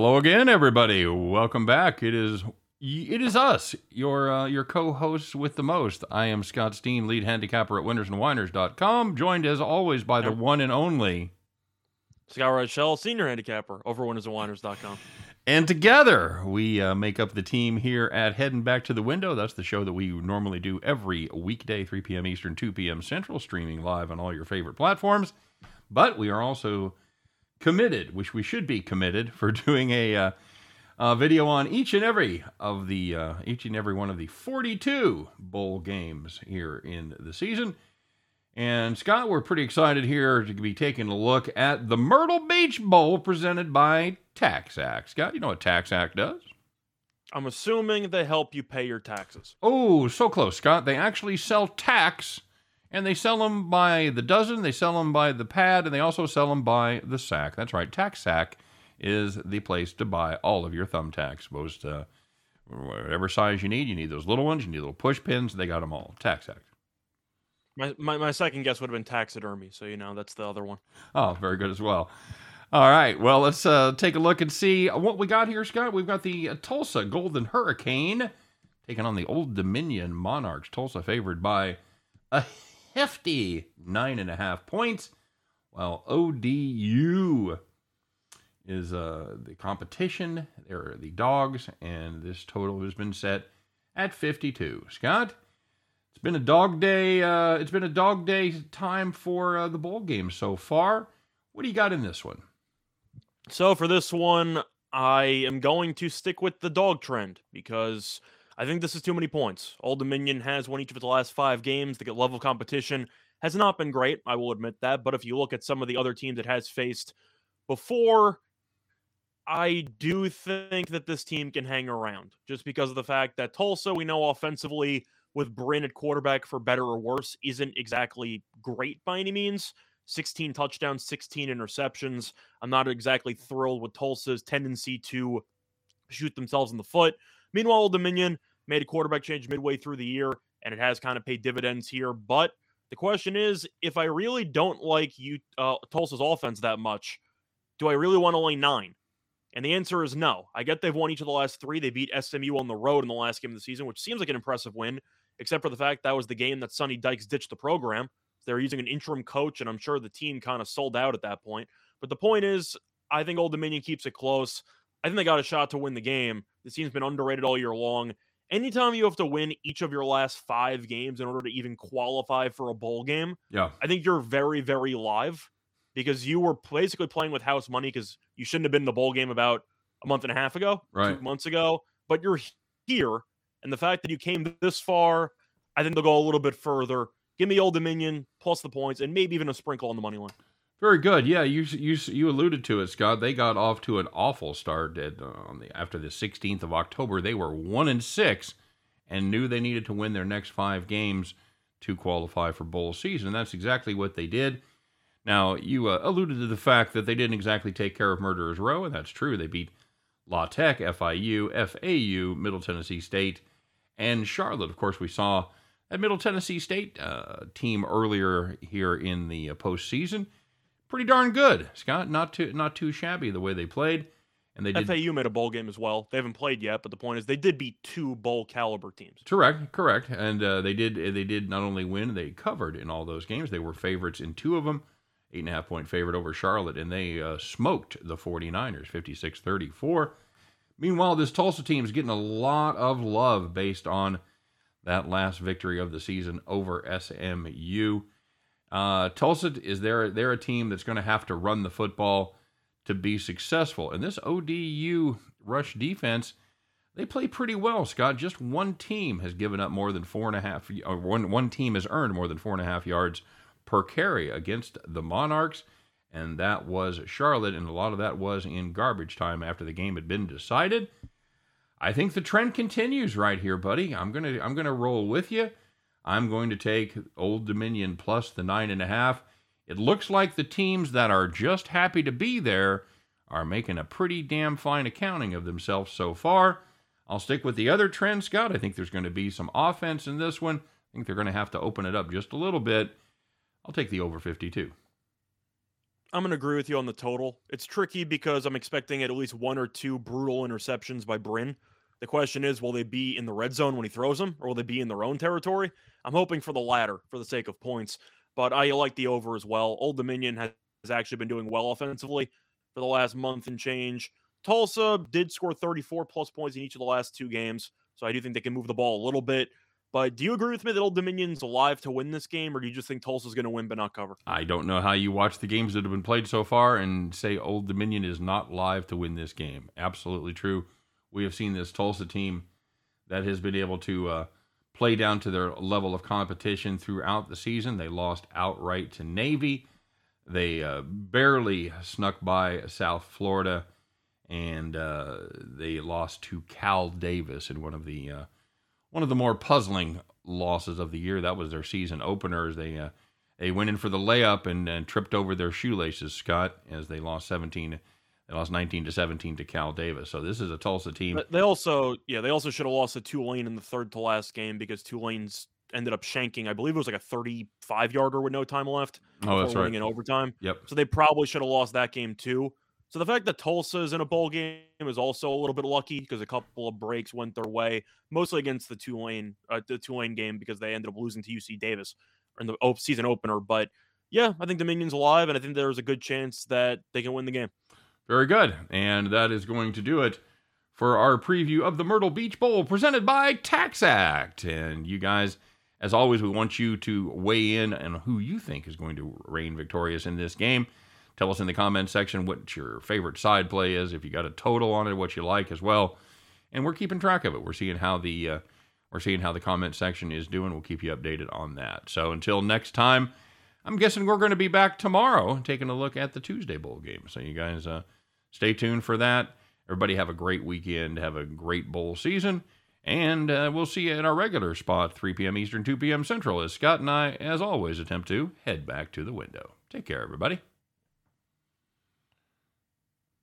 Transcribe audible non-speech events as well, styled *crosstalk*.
Hello again, everybody. Welcome back. It is it is us, your uh, your co-hosts with the most. I am Scott Steen, lead handicapper at winnersandwhiners.com, joined as always by the one and only Scott Rochelle, senior handicapper over winnersandwhiners.com. And together we uh, make up the team here at Heading Back to the Window. That's the show that we normally do every weekday, 3 p.m. Eastern, 2 p.m. Central, streaming live on all your favorite platforms. But we are also committed, which we should be committed, for *laughs* doing a, uh, a video on each and every of the uh, each and every one of the 42 bowl games here in the season. And Scott, we're pretty excited here to be taking a look at the Myrtle Beach Bowl presented by TaxAct. Scott, you know what TaxAct does? I'm assuming they help you pay your taxes. Oh, so close, Scott. They actually sell tax, and they sell them by the dozen, they sell them by the pad, and they also sell them by the sack. That's right. TaxAct is the place to buy all of your thumbtacks. Most, uh, whatever size you need. You need those little ones, you need little push pins. They got them all. TaxAct. My, my, my second guess would have been taxidermy, so you know that's the other one. Oh, very good as well. All right, well let's uh, take a look and see what we got here, Scott. We've got the uh, Tulsa Golden Hurricane taking on the Old Dominion Monarchs. Tulsa favored by a hefty nine and a half points, while ODU is uh, the competition. There are the dogs, and this total has been set at 52. Scott, it's been a dog day. Uh, it's been a dog day time for uh, the bowl game so far. What do you got in this one? So for this one, I am going to stick with the dog trend because I think this is too many points. Old Dominion has won each of its last five games. The level of competition has not been great. I will admit that. But if you look at some of the other teams it has faced before, I do think that this team can hang around just because of the fact that Tulsa, we know offensively, with Brin at quarterback for better or worse isn't exactly great by any means. 16 touchdowns, 16 interceptions. I'm not exactly thrilled with Tulsa's tendency to shoot themselves in the foot. Meanwhile, Old Dominion made a quarterback change midway through the year, and it has kind of paid dividends here. But the question is, if I really don't like you uh, Tulsa's offense that much, do I really want to nine? And the answer is no. I get they've won each of the last three. They beat SMU on the road in the last game of the season, which seems like an impressive win except for the fact that was the game that Sonny Dykes ditched the program. They were using an interim coach, and I'm sure the team kind of sold out at that point. But the point is, I think Old Dominion keeps it close. I think they got a shot to win the game. This team's been underrated all year long. Anytime you have to win each of your last five games in order to even qualify for a bowl game, yeah, I think you're very, very live because you were basically playing with house money because you shouldn't have been in the bowl game about a month and a half ago, right. two months ago. But you're here and the fact that you came this far, I think they'll go a little bit further. Give me Old Dominion plus the points and maybe even a sprinkle on the money line. Very good. Yeah, you you you alluded to it, Scott. They got off to an awful start at, uh, on the after the 16th of October. They were one and six, and knew they needed to win their next five games to qualify for bowl season. That's exactly what they did. Now you uh, alluded to the fact that they didn't exactly take care of Murderers Row, and that's true. They beat La Tech, FIU, FAU, Middle Tennessee State, and Charlotte. Of course, we saw that Middle Tennessee State uh, team earlier here in the uh, postseason. Pretty darn good, Scott. Not too not too shabby the way they played. And they did. FAU made a bowl game as well. They haven't played yet, but the point is they did beat two bowl caliber teams. Correct, correct. And uh, they did they did not only win, they covered in all those games. They were favorites in two of them. Eight and a half point favorite over Charlotte, and they uh, smoked the 49ers 56 34. Meanwhile, this Tulsa team is getting a lot of love based on that last victory of the season over SMU. Uh, Tulsa is there. They're a team that's going to have to run the football to be successful, and this ODU rush defense they play pretty well. Scott, just one team has given up more than four and a half. Or one one team has earned more than four and a half yards per carry against the Monarchs and that was Charlotte, and a lot of that was in garbage time after the game had been decided. I think the trend continues right here, buddy. I'm gonna I'm gonna roll with you. I'm going to take Old Dominion plus the nine and a half. It looks like the teams that are just happy to be there are making a pretty damn fine accounting of themselves so far. I'll stick with the other trend, Scott. I think there's going to be some offense in this one. I think they're going to have to open it up just a little bit. I'll take the over 52. I'm going to agree with you on the total. It's tricky because I'm expecting at least one or two brutal interceptions by Brin. The question is, will they be in the red zone when he throws them, or will they be in their own territory? I'm hoping for the latter for the sake of points, but I like the over as well. Old Dominion has actually been doing well offensively for the last month and change. Tulsa did score 34 plus points in each of the last two games, so I do think they can move the ball a little bit. But do you agree with me that Old Dominion's alive to win this game, or do you just think Tulsa's going to win but not cover? I don't know how you watch the games that have been played so far and say Old Dominion is not live to win this game. Absolutely true. We have seen this Tulsa team that has been able to uh, play down to their level of competition throughout the season. They lost outright to Navy. They uh, barely snuck by South Florida, and uh, they lost to Cal Davis in one of the uh, one of the more puzzling losses of the year. That was their season openers. They uh, they went in for the layup and, and tripped over their shoelaces, Scott, as they lost 17 they lost 19 to 17 to Cal Davis. So this is a Tulsa team. But they also, yeah, they also should have lost to Tulane in the third to last game because Tulane's ended up shanking. I believe it was like a 35 yarder with no time left. Oh, that's right. In overtime. Yep. So they probably should have lost that game too. So the fact that Tulsa is in a bowl game is also a little bit lucky because a couple of breaks went their way, mostly against the Tulane uh, the Tulane game because they ended up losing to UC Davis in the season opener. But yeah, I think Dominion's alive, and I think there's a good chance that they can win the game. Very good, and that is going to do it for our preview of the Myrtle Beach Bowl presented by TaxAct. And you guys, as always, we want you to weigh in on who you think is going to reign victorious in this game. Tell us in the comment section what your favorite side play is, if you got a total on it, what you like as well. And we're keeping track of it. We're seeing how the uh, we're seeing how the comment section is doing. We'll keep you updated on that. So until next time, I'm guessing we're going to be back tomorrow taking a look at the Tuesday bowl game. So you guys uh, stay tuned for that. Everybody have a great weekend. Have a great bowl season. And uh, we'll see you in our regular spot, 3 p.m. Eastern, 2 p.m. Central, as Scott and I, as always, attempt to head back to the window. Take care, everybody.